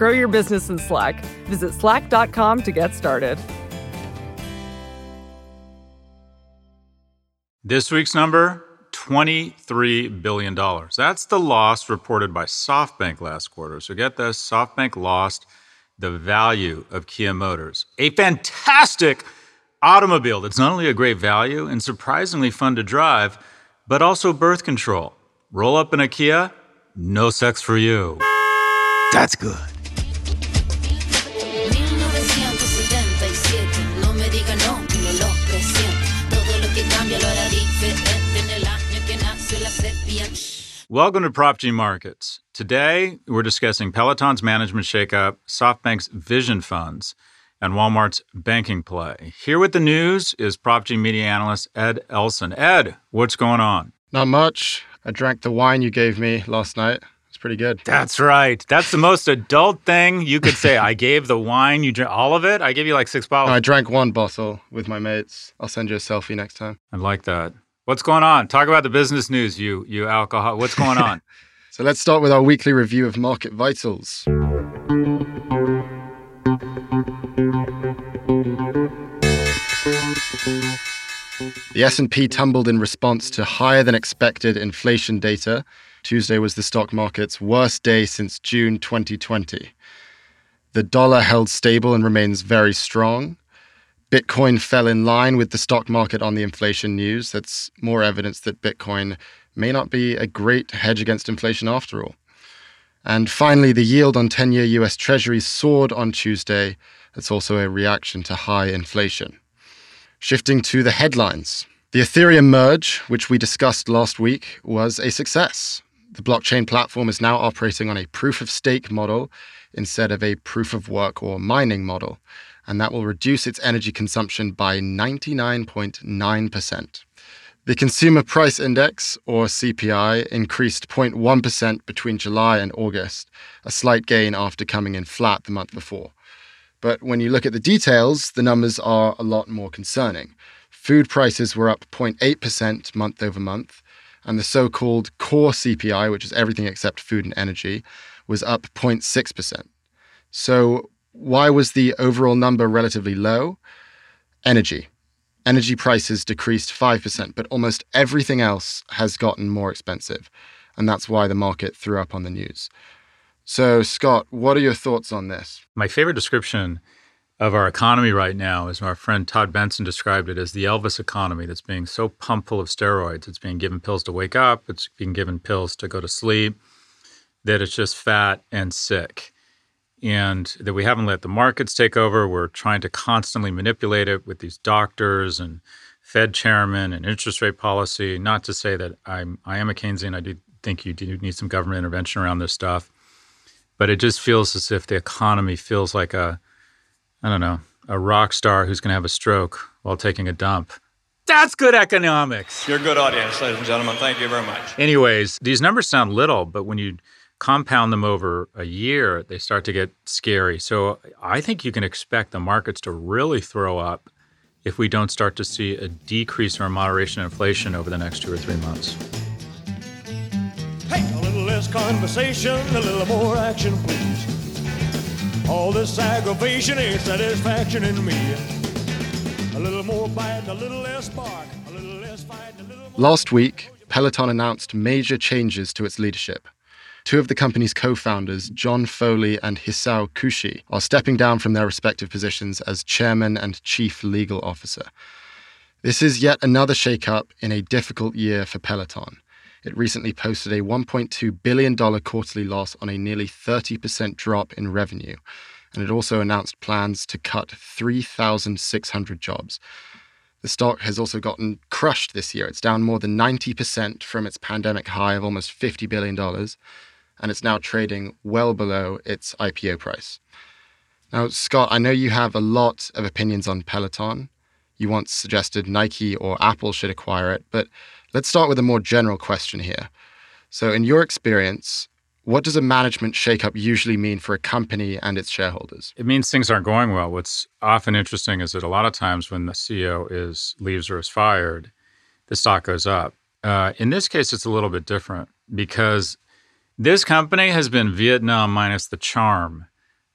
Grow your business in Slack. Visit slack.com to get started. This week's number $23 billion. That's the loss reported by SoftBank last quarter. So get this SoftBank lost the value of Kia Motors, a fantastic automobile that's not only a great value and surprisingly fun to drive, but also birth control. Roll up in a Kia, no sex for you. That's good. Welcome to Prof G Markets. Today, we're discussing Peloton's management shakeup, SoftBank's vision funds, and Walmart's banking play. Here with the news is Prof G media analyst Ed Elson. Ed, what's going on? Not much. I drank the wine you gave me last night. It's pretty good. That's right. That's the most adult thing you could say. I gave the wine you drank all of it. I gave you like six bottles. No, I drank one bottle with my mates. I'll send you a selfie next time. I like that. What's going on? Talk about the business news, you you alcohol. What's going on? so let's start with our weekly review of market vitals. The S&P tumbled in response to higher than expected inflation data. Tuesday was the stock market's worst day since June 2020. The dollar held stable and remains very strong. Bitcoin fell in line with the stock market on the inflation news. That's more evidence that Bitcoin may not be a great hedge against inflation after all. And finally, the yield on 10 year US Treasuries soared on Tuesday. That's also a reaction to high inflation. Shifting to the headlines. The Ethereum merge, which we discussed last week, was a success. The blockchain platform is now operating on a proof of stake model instead of a proof of work or mining model and that will reduce its energy consumption by 99.9%. The Consumer Price Index, or CPI, increased 0.1% between July and August, a slight gain after coming in flat the month before. But when you look at the details, the numbers are a lot more concerning. Food prices were up 0.8% month over month, and the so called core CPI, which is everything except food and energy, was up 0.6%. So, why was the overall number relatively low? Energy. Energy prices decreased 5%, but almost everything else has gotten more expensive. And that's why the market threw up on the news. So, Scott, what are your thoughts on this? My favorite description of our economy right now is our friend Todd Benson described it as the Elvis economy that's being so pumped full of steroids. It's being given pills to wake up, it's being given pills to go to sleep, that it's just fat and sick and that we haven't let the markets take over. We're trying to constantly manipulate it with these doctors and Fed chairman and interest rate policy. Not to say that I'm I am a Keynesian. I do think you do need some government intervention around this stuff, but it just feels as if the economy feels like a I don't know a rock star who's going to have a stroke while taking a dump. That's good economics. You're a good audience, ladies and gentlemen. Thank you very much. Anyways, these numbers sound little, but when you compound them over a year, they start to get scary. So I think you can expect the markets to really throw up if we don't start to see a decrease or a moderation in inflation over the next two or three months. Hey, a little less conversation, a little more action, please. All this aggravation ain't satisfaction in me. A little more bite, a little less bark, a little less fight, a little Last week, Peloton announced major changes to its leadership. Two of the company's co founders, John Foley and Hisao Kushi, are stepping down from their respective positions as chairman and chief legal officer. This is yet another shakeup in a difficult year for Peloton. It recently posted a $1.2 billion quarterly loss on a nearly 30% drop in revenue. And it also announced plans to cut 3,600 jobs. The stock has also gotten crushed this year. It's down more than 90% from its pandemic high of almost $50 billion, and it's now trading well below its IPO price. Now, Scott, I know you have a lot of opinions on Peloton. You once suggested Nike or Apple should acquire it, but let's start with a more general question here. So, in your experience, what does a management shakeup usually mean for a company and its shareholders? It means things aren't going well. What's often interesting is that a lot of times when the CEO is leaves or is fired, the stock goes up. Uh, in this case, it's a little bit different because this company has been Vietnam minus the charm.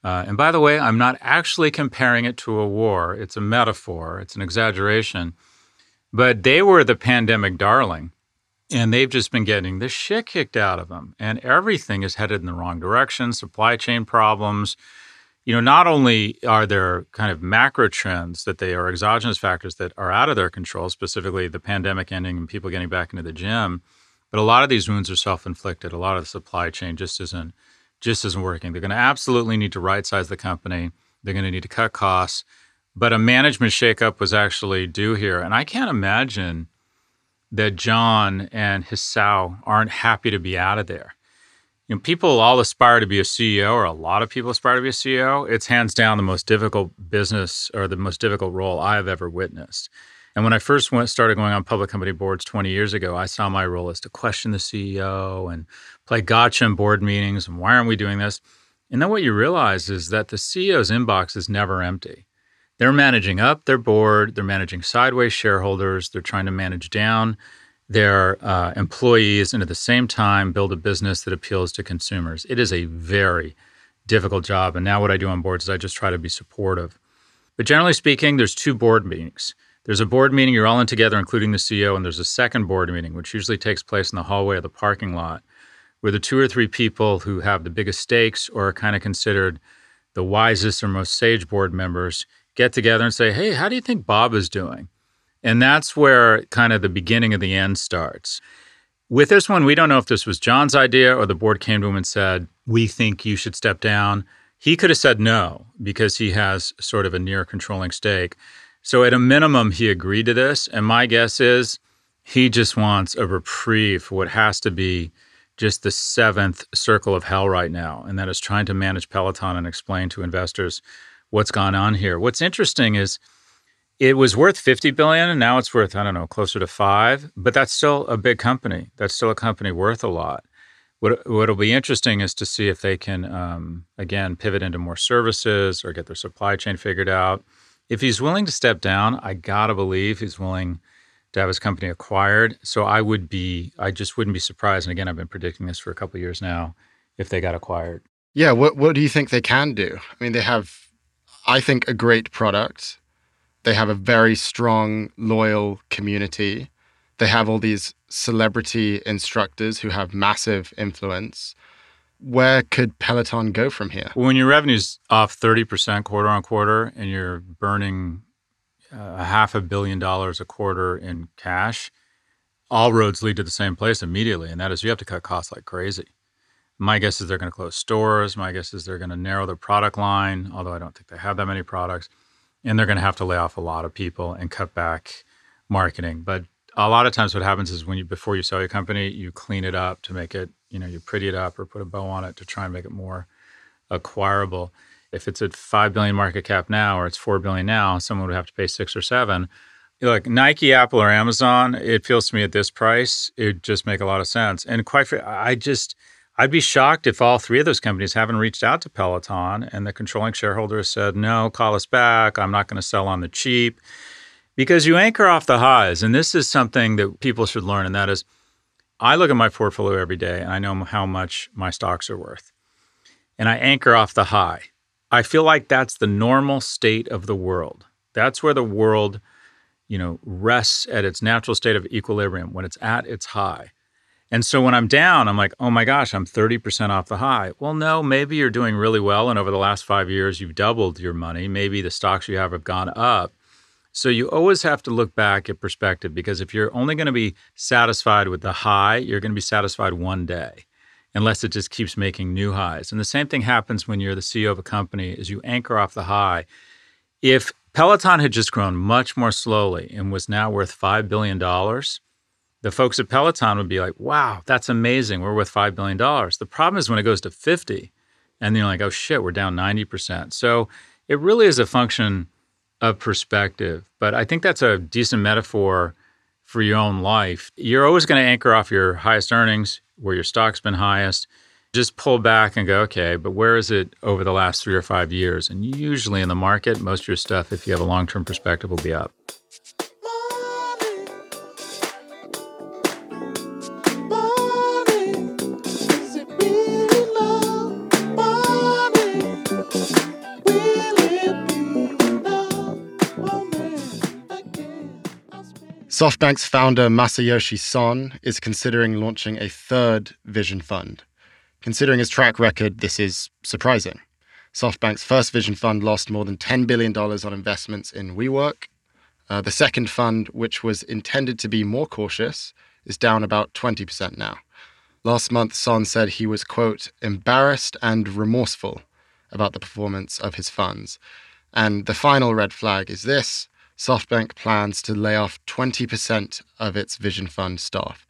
Uh, and by the way, I'm not actually comparing it to a war. It's a metaphor, it's an exaggeration. But they were the pandemic darling and they've just been getting the shit kicked out of them and everything is headed in the wrong direction supply chain problems you know not only are there kind of macro trends that they are exogenous factors that are out of their control specifically the pandemic ending and people getting back into the gym but a lot of these wounds are self-inflicted a lot of the supply chain just isn't just isn't working they're going to absolutely need to right size the company they're going to need to cut costs but a management shakeup was actually due here and i can't imagine that John and Hisao aren't happy to be out of there. You know, people all aspire to be a CEO, or a lot of people aspire to be a CEO. It's hands down the most difficult business or the most difficult role I have ever witnessed. And when I first went, started going on public company boards 20 years ago, I saw my role as to question the CEO and play gotcha in board meetings. And why aren't we doing this? And then what you realize is that the CEO's inbox is never empty. They're managing up their board, they're managing sideways shareholders, they're trying to manage down their uh, employees and at the same time build a business that appeals to consumers. It is a very difficult job. And now what I do on boards is I just try to be supportive. But generally speaking, there's two board meetings. There's a board meeting, you're all in together, including the CEO, and there's a second board meeting, which usually takes place in the hallway of the parking lot, where the two or three people who have the biggest stakes or are kind of considered the wisest or most sage board members get together and say, hey, how do you think Bob is doing? And that's where kind of the beginning of the end starts. With this one, we don't know if this was John's idea or the board came to him and said, we think you should step down. He could have said no because he has sort of a near controlling stake. So, at a minimum, he agreed to this. And my guess is he just wants a reprieve for what has to be just the seventh circle of hell right now. And that is trying to manage Peloton and explain to investors what's gone on here. What's interesting is it was worth 50 billion and now it's worth, I don't know, closer to five, but that's still a big company. That's still a company worth a lot. What what'll be interesting is to see if they can um, again pivot into more services or get their supply chain figured out. If he's willing to step down, I gotta believe he's willing to have his company acquired. So I would be, I just wouldn't be surprised. And again, I've been predicting this for a couple years now, if they got acquired. Yeah, what what do you think they can do? I mean, they have I think, a great product. They have a very strong, loyal community. They have all these celebrity instructors who have massive influence. Where could Peloton go from here? When your revenue's off 30% quarter on quarter and you're burning uh, a half a billion dollars a quarter in cash, all roads lead to the same place immediately. And that is you have to cut costs like crazy. My guess is they're going to close stores. My guess is they're going to narrow their product line, although I don't think they have that many products. And they're going to have to lay off a lot of people and cut back marketing. But a lot of times what happens is when you before you sell your company, you clean it up to make it, you know, you pretty it up or put a bow on it to try and make it more acquirable. If it's at 5 billion market cap now or it's 4 billion now, someone would have to pay 6 or 7. Look, Nike, Apple or Amazon, it feels to me at this price, it just make a lot of sense. And quite frankly, I just I'd be shocked if all three of those companies haven't reached out to Peloton and the controlling shareholder has said, no, call us back. I'm not going to sell on the cheap. Because you anchor off the highs. And this is something that people should learn. And that is, I look at my portfolio every day and I know how much my stocks are worth. And I anchor off the high. I feel like that's the normal state of the world. That's where the world, you know, rests at its natural state of equilibrium when it's at its high. And so when I'm down, I'm like, oh my gosh, I'm 30% off the high. Well, no, maybe you're doing really well. And over the last five years, you've doubled your money. Maybe the stocks you have have gone up. So you always have to look back at perspective because if you're only going to be satisfied with the high, you're going to be satisfied one day unless it just keeps making new highs. And the same thing happens when you're the CEO of a company is you anchor off the high. If Peloton had just grown much more slowly and was now worth $5 billion, the folks at Peloton would be like, wow, that's amazing. We're worth $5 billion. The problem is when it goes to 50 and you're like, oh shit, we're down 90%. So it really is a function of perspective. But I think that's a decent metaphor for your own life. You're always going to anchor off your highest earnings, where your stock's been highest. Just pull back and go, okay, but where is it over the last three or five years? And usually in the market, most of your stuff, if you have a long term perspective, will be up. SoftBank's founder Masayoshi Son is considering launching a third vision fund. Considering his track record, this is surprising. SoftBank's first vision fund lost more than $10 billion on investments in WeWork. Uh, the second fund, which was intended to be more cautious, is down about 20% now. Last month, Son said he was, quote, embarrassed and remorseful about the performance of his funds. And the final red flag is this SoftBank plans to lay off 20% of its Vision Fund staff.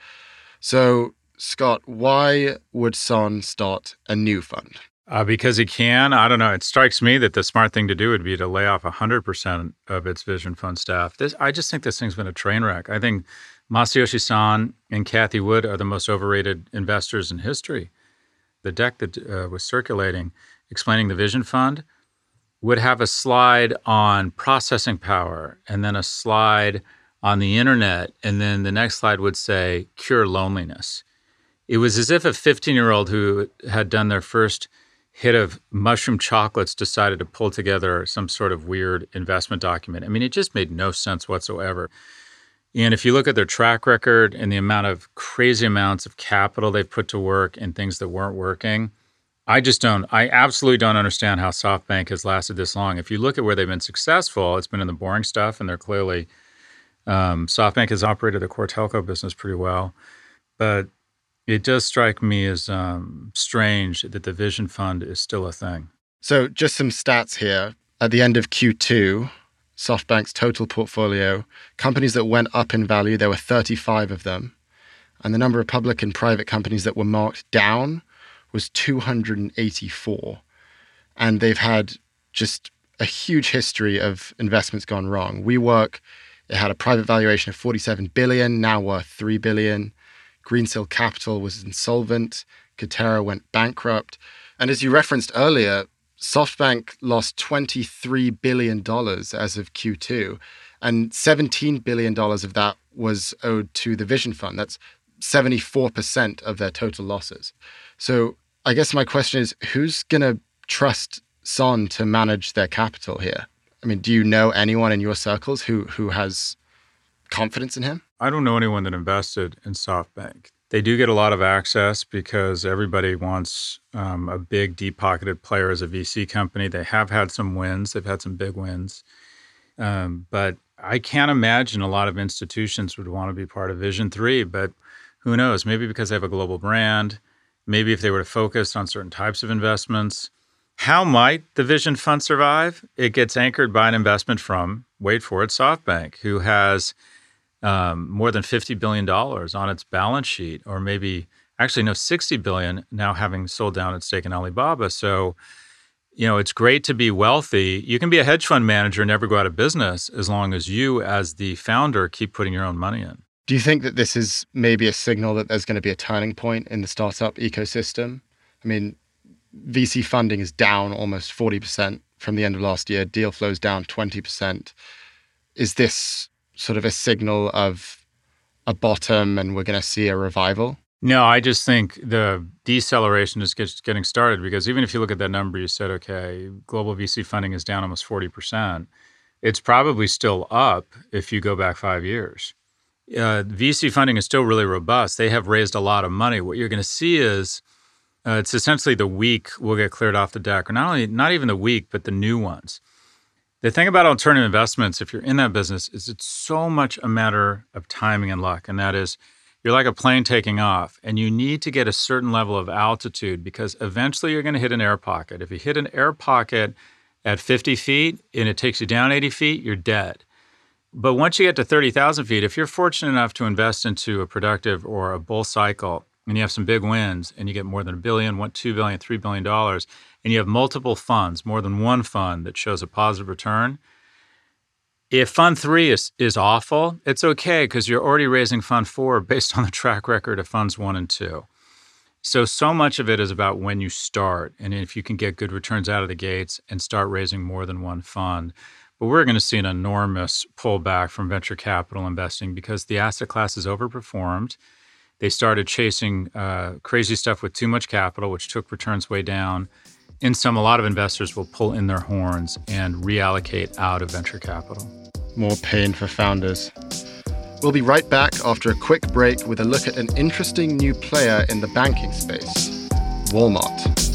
So, Scott, why would Son start a new fund? Uh, because he can. I don't know. It strikes me that the smart thing to do would be to lay off 100% of its Vision Fund staff. This, I just think this thing's been a train wreck. I think Masayoshi Son and Cathie Wood are the most overrated investors in history. The deck that uh, was circulating explaining the Vision Fund would have a slide on processing power and then a slide on the internet. And then the next slide would say cure loneliness. It was as if a 15 year old who had done their first hit of mushroom chocolates decided to pull together some sort of weird investment document. I mean, it just made no sense whatsoever. And if you look at their track record and the amount of crazy amounts of capital they've put to work in things that weren't working, I just don't. I absolutely don't understand how SoftBank has lasted this long. If you look at where they've been successful, it's been in the boring stuff, and they're clearly um, SoftBank has operated the core telco business pretty well, but it does strike me as um, strange that the Vision Fund is still a thing. So, just some stats here. At the end of Q2, SoftBank's total portfolio, companies that went up in value, there were 35 of them. And the number of public and private companies that were marked down was 284. And they've had just a huge history of investments gone wrong. WeWork, it had a private valuation of 47 billion, now worth 3 billion. Greensill Capital was insolvent. Katerra went bankrupt. And as you referenced earlier, SoftBank lost $23 billion as of Q2, and $17 billion of that was owed to the Vision Fund. That's 74% of their total losses. So I guess my question is who's going to trust Son to manage their capital here? I mean, do you know anyone in your circles who who has confidence in him? I don't know anyone that invested in SoftBank. They do get a lot of access because everybody wants um, a big, deep pocketed player as a VC company. They have had some wins, they've had some big wins. Um, but I can't imagine a lot of institutions would want to be part of Vision 3. But who knows? Maybe because they have a global brand maybe if they were to focus on certain types of investments. How might the Vision Fund survive? It gets anchored by an investment from, wait for it, SoftBank, who has um, more than $50 billion on its balance sheet, or maybe actually no, 60 billion now having sold down its stake in Alibaba. So, you know, it's great to be wealthy. You can be a hedge fund manager and never go out of business as long as you, as the founder, keep putting your own money in. Do you think that this is maybe a signal that there's going to be a turning point in the startup ecosystem? I mean, VC funding is down almost 40% from the end of last year, deal flows down 20%. Is this sort of a signal of a bottom and we're going to see a revival? No, I just think the deceleration is getting started because even if you look at that number, you said, okay, global VC funding is down almost 40%. It's probably still up if you go back five years. Uh, VC funding is still really robust. They have raised a lot of money. What you're going to see is uh, it's essentially the weak will get cleared off the deck, or not only not even the weak, but the new ones. The thing about alternative investments, if you're in that business, is it's so much a matter of timing and luck, and that is you're like a plane taking off, and you need to get a certain level of altitude because eventually you're going to hit an air pocket. If you hit an air pocket at 50 feet and it takes you down 80 feet, you're dead. But once you get to 30,000 feet, if you're fortunate enough to invest into a productive or a bull cycle and you have some big wins and you get more than a billion, one, two billion, three billion dollars, and you have multiple funds, more than one fund that shows a positive return, if fund three is, is awful, it's okay because you're already raising fund four based on the track record of funds one and two. So, so much of it is about when you start and if you can get good returns out of the gates and start raising more than one fund. But we're going to see an enormous pullback from venture capital investing because the asset class has overperformed. They started chasing uh, crazy stuff with too much capital, which took returns way down. In some, a lot of investors will pull in their horns and reallocate out of venture capital. More pain for founders. We'll be right back after a quick break with a look at an interesting new player in the banking space Walmart.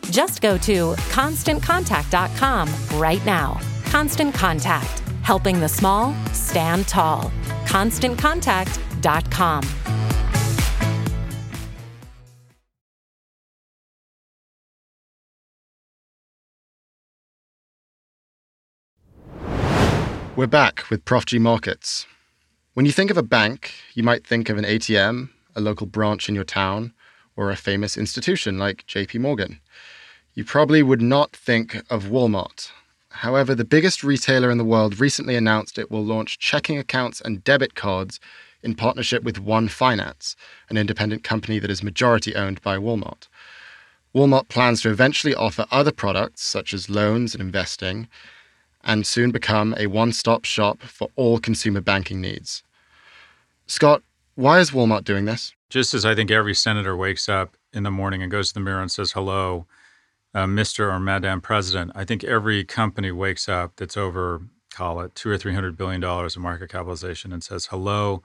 Just go to constantcontact.com right now. Constant Contact, helping the small stand tall. ConstantContact.com. We're back with Prof G Markets. When you think of a bank, you might think of an ATM, a local branch in your town, or a famous institution like JP Morgan. You probably would not think of Walmart. However, the biggest retailer in the world recently announced it will launch checking accounts and debit cards in partnership with One Finance, an independent company that is majority owned by Walmart. Walmart plans to eventually offer other products, such as loans and investing, and soon become a one stop shop for all consumer banking needs. Scott, why is Walmart doing this? Just as I think every senator wakes up in the morning and goes to the mirror and says hello, uh, Mr. or Madam President, I think every company wakes up that's over, call it two or three hundred billion dollars of market capitalization and says hello,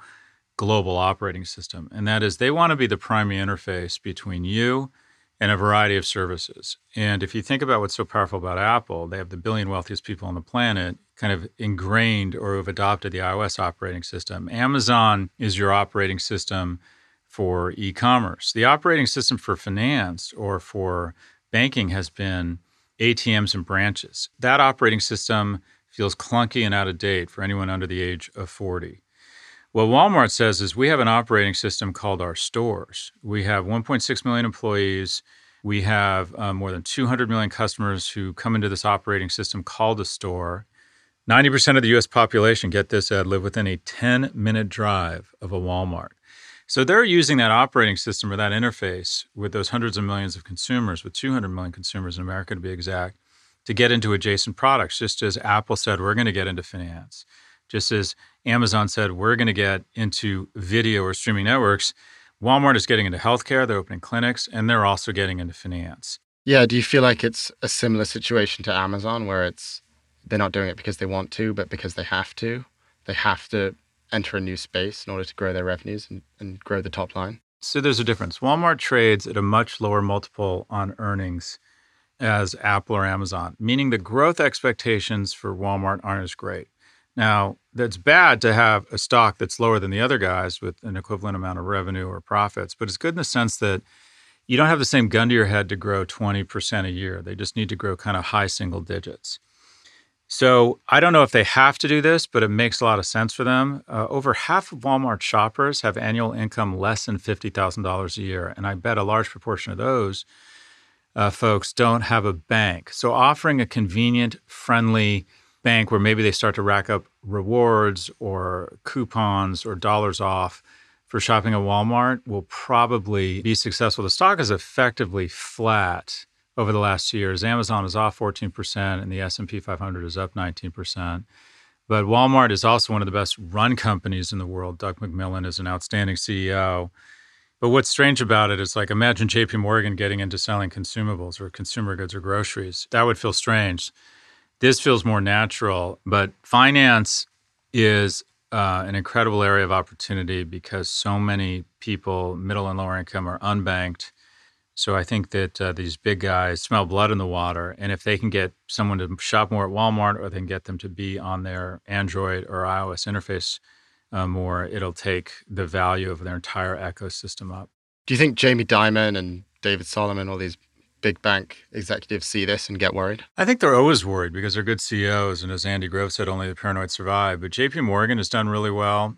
global operating system, and that is they want to be the primary interface between you and a variety of services. And if you think about what's so powerful about Apple, they have the billion wealthiest people on the planet kind of ingrained or have adopted the iOS operating system. Amazon is your operating system for e commerce. The operating system for finance or for banking has been ATMs and branches. That operating system feels clunky and out of date for anyone under the age of 40. What Walmart says is we have an operating system called our stores. We have 1.6 million employees. We have um, more than 200 million customers who come into this operating system called a store. 90% of the US population, get this, Ed, live within a 10 minute drive of a Walmart. So they're using that operating system or that interface with those hundreds of millions of consumers, with 200 million consumers in America to be exact, to get into adjacent products, just as Apple said, we're going to get into finance. Just as Amazon said, we're going to get into video or streaming networks. Walmart is getting into healthcare, they're opening clinics, and they're also getting into finance. Yeah. Do you feel like it's a similar situation to Amazon where it's they're not doing it because they want to, but because they have to? They have to enter a new space in order to grow their revenues and, and grow the top line? So there's a difference. Walmart trades at a much lower multiple on earnings as Apple or Amazon, meaning the growth expectations for Walmart aren't as great. Now, that's bad to have a stock that's lower than the other guys with an equivalent amount of revenue or profits, but it's good in the sense that you don't have the same gun to your head to grow 20% a year. They just need to grow kind of high single digits. So I don't know if they have to do this, but it makes a lot of sense for them. Uh, over half of Walmart shoppers have annual income less than $50,000 a year. And I bet a large proportion of those uh, folks don't have a bank. So offering a convenient, friendly bank where maybe they start to rack up rewards or coupons or dollars off for shopping at Walmart will probably be successful. The stock is effectively flat over the last two years. Amazon is off 14% and the S&P 500 is up 19%. But Walmart is also one of the best run companies in the world. Doug McMillon is an outstanding CEO. But what's strange about it is like imagine JP Morgan getting into selling consumables or consumer goods or groceries. That would feel strange. This feels more natural, but finance is uh, an incredible area of opportunity because so many people, middle and lower income, are unbanked so I think that uh, these big guys smell blood in the water, and if they can get someone to shop more at Walmart, or they can get them to be on their Android or iOS interface uh, more, it'll take the value of their entire ecosystem up. Do you think Jamie Dimon and David Solomon, all these big bank executives, see this and get worried? I think they're always worried because they're good CEOs, and as Andy Grove said, only the paranoid survive. But J.P. Morgan has done really well.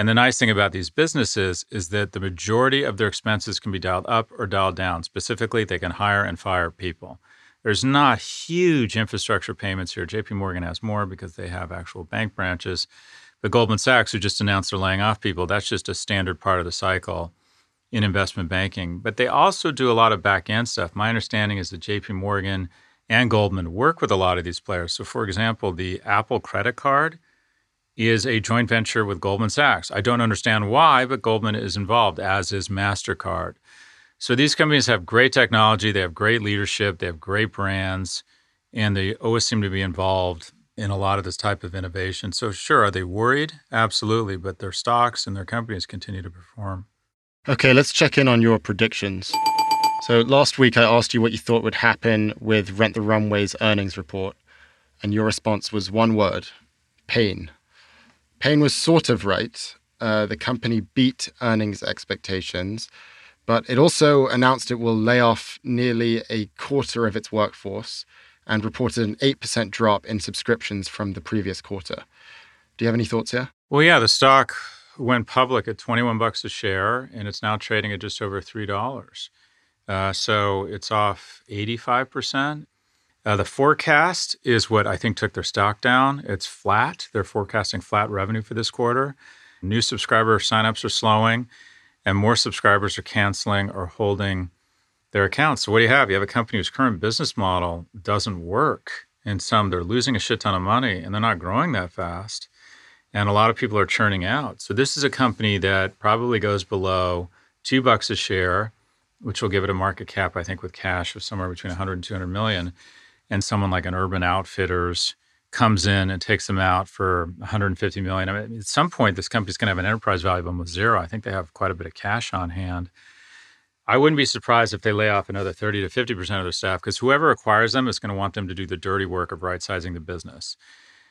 And the nice thing about these businesses is that the majority of their expenses can be dialed up or dialed down. Specifically, they can hire and fire people. There's not huge infrastructure payments here. JP Morgan has more because they have actual bank branches. But Goldman Sachs, who just announced they're laying off people, that's just a standard part of the cycle in investment banking. But they also do a lot of back end stuff. My understanding is that JP Morgan and Goldman work with a lot of these players. So, for example, the Apple credit card is a joint venture with Goldman Sachs. I don't understand why, but Goldman is involved, as is MasterCard. So these companies have great technology, they have great leadership, they have great brands, and they always seem to be involved in a lot of this type of innovation. So, sure, are they worried? Absolutely, but their stocks and their companies continue to perform. Okay, let's check in on your predictions. So, last week I asked you what you thought would happen with Rent the Runway's earnings report, and your response was one word pain. Pain was sort of right. Uh, the company beat earnings expectations, but it also announced it will lay off nearly a quarter of its workforce and reported an 8% drop in subscriptions from the previous quarter. Do you have any thoughts here? Well, yeah, the stock went public at 21 bucks a share and it's now trading at just over $3. Uh, so it's off 85%. Uh, the forecast is what I think took their stock down. It's flat. They're forecasting flat revenue for this quarter. New subscriber signups are slowing, and more subscribers are canceling or holding their accounts. So, what do you have? You have a company whose current business model doesn't work. In some, they're losing a shit ton of money and they're not growing that fast. And a lot of people are churning out. So, this is a company that probably goes below two bucks a share, which will give it a market cap, I think, with cash of somewhere between 100 and 200 million and someone like an Urban Outfitters comes in and takes them out for 150 million. I mean, at some point, this company's going to have an enterprise value of almost zero. I think they have quite a bit of cash on hand. I wouldn't be surprised if they lay off another 30 to 50 percent of their staff because whoever acquires them is going to want them to do the dirty work of right sizing the business.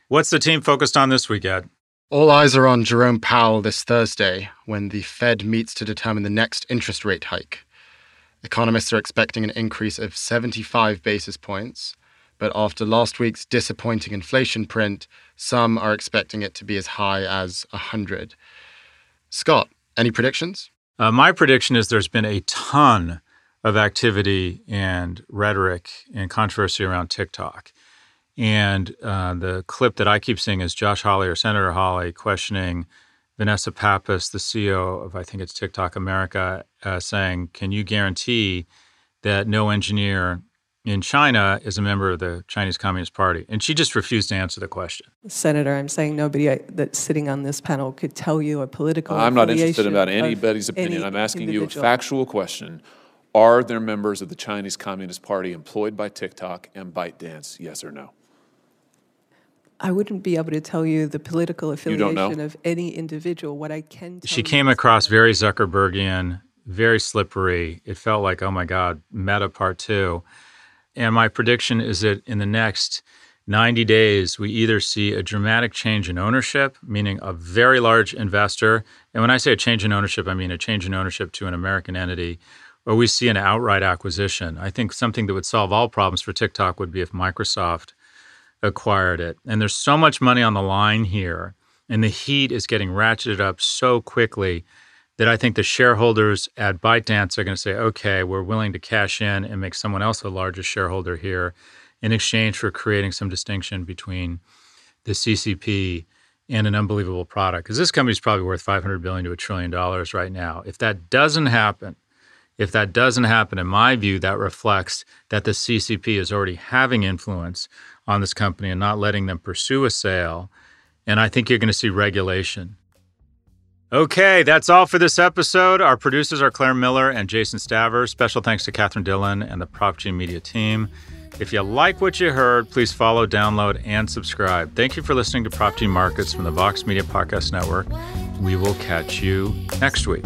What's the team focused on this week, Ed? All eyes are on Jerome Powell this Thursday when the Fed meets to determine the next interest rate hike. Economists are expecting an increase of 75 basis points, but after last week's disappointing inflation print, some are expecting it to be as high as 100. Scott, any predictions? Uh, my prediction is there's been a ton of activity and rhetoric and controversy around TikTok. And uh, the clip that I keep seeing is Josh Hawley or Senator Hawley questioning Vanessa Pappas, the CEO of I think it's TikTok America, uh, saying, "Can you guarantee that no engineer in China is a member of the Chinese Communist Party?" And she just refused to answer the question. Senator, I'm saying nobody I, that's sitting on this panel could tell you a political. I'm not interested about anybody's opinion. any I'm asking you a factual question. Are there members of the Chinese Communist Party employed by TikTok and ByteDance? Yes or no? I wouldn't be able to tell you the political affiliation of any individual. What I can tell She you came across that- very Zuckerbergian, very slippery. It felt like, oh my God, Meta Part Two. And my prediction is that in the next 90 days, we either see a dramatic change in ownership, meaning a very large investor. And when I say a change in ownership, I mean a change in ownership to an American entity, or we see an outright acquisition. I think something that would solve all problems for TikTok would be if Microsoft acquired it. And there's so much money on the line here, and the heat is getting ratcheted up so quickly that I think the shareholders at ByteDance are going to say, okay, we're willing to cash in and make someone else the largest shareholder here in exchange for creating some distinction between the CCP and an unbelievable product. Because this company is probably worth 500 billion to a trillion dollars right now. If that doesn't happen, if that doesn't happen, in my view, that reflects that the CCP is already having influence on this company and not letting them pursue a sale. And I think you're going to see regulation. Okay, that's all for this episode. Our producers are Claire Miller and Jason Staver. Special thanks to Catherine Dillon and the Prof G Media team. If you like what you heard, please follow, download, and subscribe. Thank you for listening to Prof G Markets from the Vox Media Podcast Network. We will catch you next week.